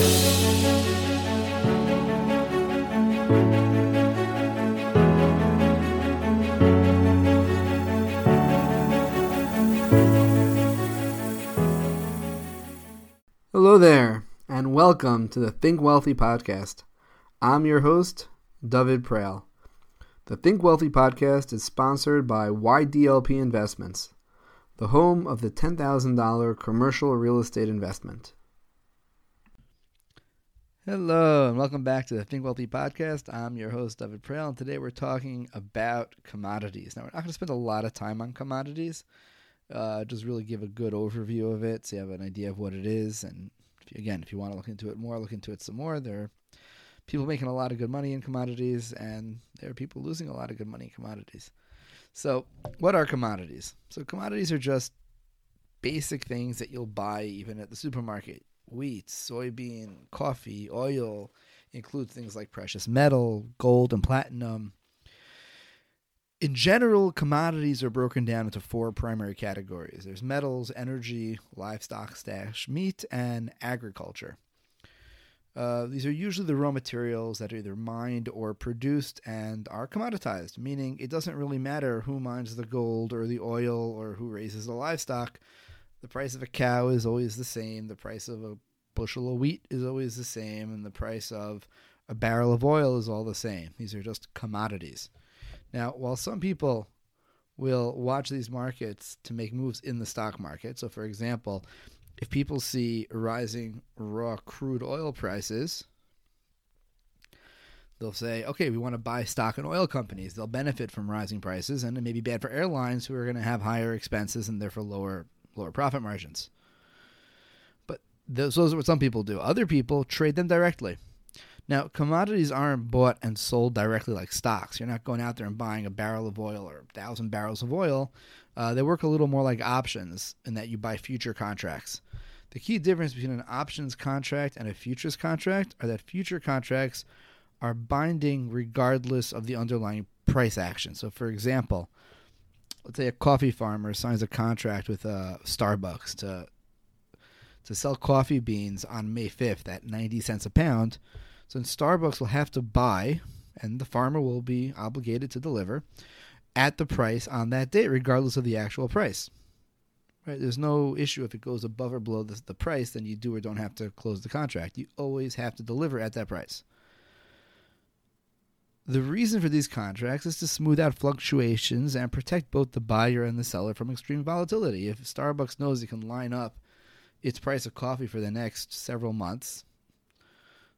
Hello there, and welcome to the Think Wealthy podcast. I'm your host, David Prale. The Think Wealthy podcast is sponsored by YDLP Investments, the home of the $10,000 commercial real estate investment. Hello, and welcome back to the Think Wealthy podcast. I'm your host, David Prale, and today we're talking about commodities. Now, we're not going to spend a lot of time on commodities. Uh, just really give a good overview of it so you have an idea of what it is. And if you, again, if you want to look into it more, look into it some more. There are people making a lot of good money in commodities, and there are people losing a lot of good money in commodities. So, what are commodities? So, commodities are just basic things that you'll buy even at the supermarket wheat, soybean, coffee, oil, include things like precious metal, gold, and platinum in general, commodities are broken down into four primary categories there's metals, energy, livestock stash, meat, and agriculture. Uh, these are usually the raw materials that are either mined or produced and are commoditized, meaning it doesn't really matter who mines the gold or the oil or who raises the livestock. The price of a cow is always the same, the price of a bushel of wheat is always the same, and the price of a barrel of oil is all the same. These are just commodities. Now, while some people will watch these markets to make moves in the stock market, so for example, if people see rising raw crude oil prices, they'll say, okay, we want to buy stock in oil companies. They'll benefit from rising prices, and it may be bad for airlines who are going to have higher expenses and therefore lower lower profit margins. But those, those are what some people do. Other people trade them directly. Now, commodities aren't bought and sold directly like stocks. You're not going out there and buying a barrel of oil or a thousand barrels of oil. Uh, they work a little more like options in that you buy future contracts. The key difference between an options contract and a futures contract are that future contracts are binding regardless of the underlying price action. So, for example, let's say a coffee farmer signs a contract with uh, Starbucks to to sell coffee beans on May 5th at 90 cents a pound. So then Starbucks will have to buy, and the farmer will be obligated to deliver at the price on that date, regardless of the actual price. Right? There's no issue if it goes above or below the, the price, then you do or don't have to close the contract. You always have to deliver at that price. The reason for these contracts is to smooth out fluctuations and protect both the buyer and the seller from extreme volatility. If Starbucks knows it can line up its price of coffee for the next several months,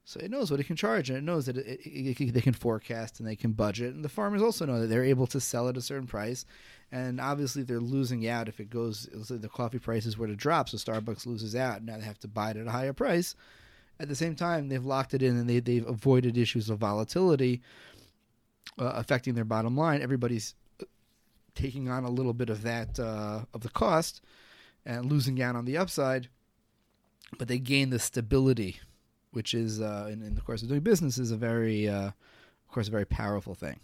so it knows what it can charge, and it knows that it, it, it, they can forecast and they can budget. And the farmers also know that they're able to sell at a certain price. And obviously, they're losing out if it goes. The coffee prices were to drop, so Starbucks loses out. And now they have to buy it at a higher price. At the same time, they've locked it in and they, they've avoided issues of volatility uh, affecting their bottom line. Everybody's uh, taking on a little bit of that uh, of the cost and losing out on the upside, but they gain the stability which is uh, in, in, the course of doing business is a very, uh, of course, a very powerful thing.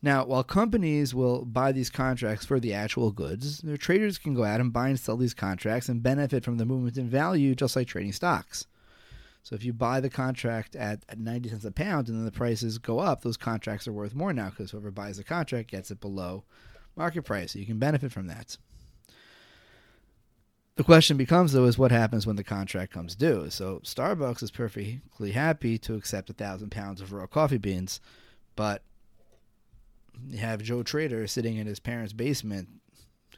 Now, while companies will buy these contracts for the actual goods, their traders can go out and buy and sell these contracts and benefit from the movement in value, just like trading stocks. So, if you buy the contract at, at 90 cents a pound and then the prices go up, those contracts are worth more now because whoever buys the contract gets it below market price. So, you can benefit from that. The question becomes, though, is what happens when the contract comes due? So Starbucks is perfectly happy to accept a thousand pounds of raw coffee beans, but you have Joe Trader sitting in his parents' basement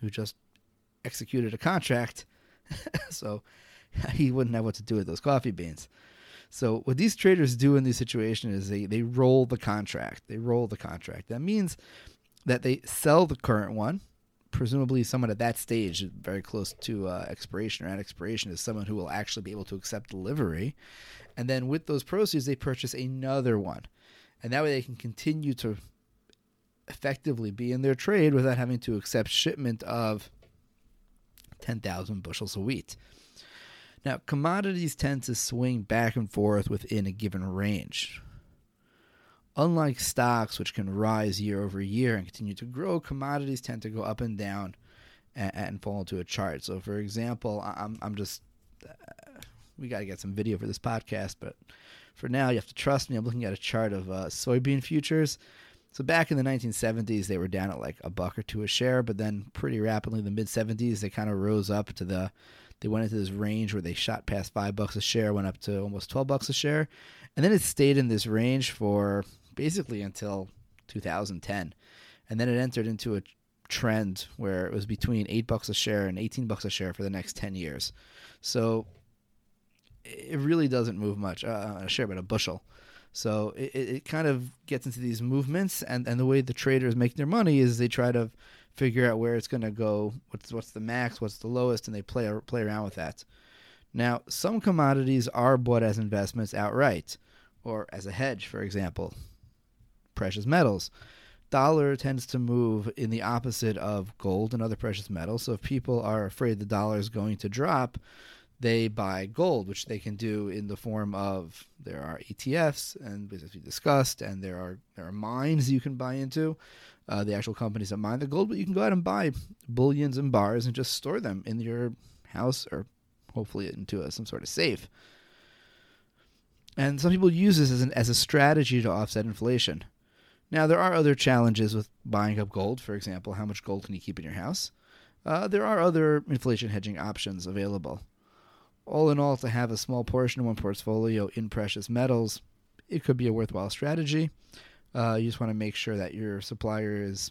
who just executed a contract, so he wouldn't have what to do with those coffee beans. So what these traders do in this situation is they, they roll the contract. They roll the contract. That means that they sell the current one presumably someone at that stage, very close to uh, expiration or at expiration, is someone who will actually be able to accept delivery. And then with those proceeds, they purchase another one. And that way they can continue to effectively be in their trade without having to accept shipment of 10,000 bushels of wheat. Now, commodities tend to swing back and forth within a given range. Unlike stocks, which can rise year over year and continue to grow, commodities tend to go up and down and, and fall into a chart. So, for example, I'm, I'm just uh, we got to get some video for this podcast, but for now, you have to trust me. I'm looking at a chart of uh, soybean futures. So back in the 1970s, they were down at like a buck or two a share, but then pretty rapidly in the mid 70s, they kind of rose up to the. They went into this range where they shot past five bucks a share, went up to almost 12 bucks a share, and then it stayed in this range for basically until 2010, and then it entered into a trend where it was between eight bucks a share and 18 bucks a share for the next 10 years. So it really doesn't move much, uh, a share, but a bushel. So it, it kind of gets into these movements, and, and the way the traders make their money is they try to figure out where it's going to go, what's what's the max, what's the lowest, and they play play around with that. Now, some commodities are bought as investments outright, or as a hedge, for example, precious metals. Dollar tends to move in the opposite of gold and other precious metals. So if people are afraid the dollar is going to drop, they buy gold, which they can do in the form of there are ETFs, and as we discussed, and there are there are mines you can buy into. Uh, the actual companies that mine the gold, but you can go out and buy bullions and bars and just store them in your house or hopefully into a, some sort of safe. And some people use this as an as a strategy to offset inflation. Now there are other challenges with buying up gold. For example, how much gold can you keep in your house? Uh, there are other inflation hedging options available all in all, to have a small portion of one portfolio in precious metals, it could be a worthwhile strategy. Uh, you just want to make sure that your supplier is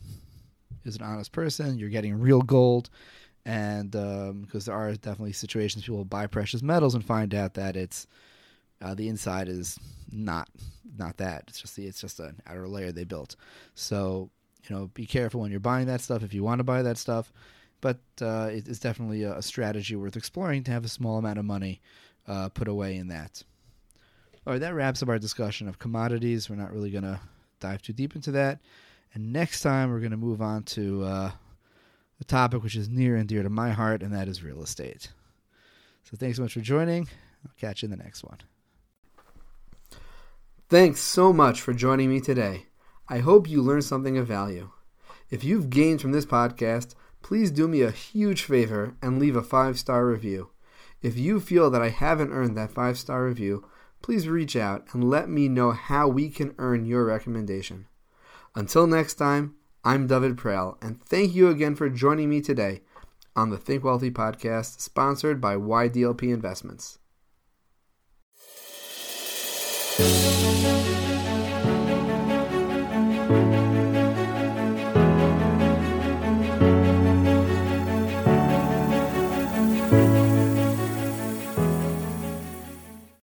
is an honest person. You're getting real gold, and because um, there are definitely situations people buy precious metals and find out that it's uh, the inside is not not that. It's just the it's just an outer layer they built. So you know, be careful when you're buying that stuff. If you want to buy that stuff, but uh, it is definitely a, strategy worth exploring to have a small amount of money uh, put away in that. All right, that wraps up our discussion of commodities. We're not really going to dive too deep into that. And next time, we're going to move on to uh, a topic which is near and dear to my heart, and that is real estate. So thanks so much for joining. I'll catch you in the next one. Thanks so much for joining me today. I hope you learned something of value. If you've gained from this podcast, please do me a huge favor and leave a five star review. If you feel that I haven't earned that five star review, please reach out and let me know how we can earn your recommendation. Until next time, I'm David Prahl, and thank you again for joining me today on the Think Wealthy podcast, sponsored by YDLP Investments.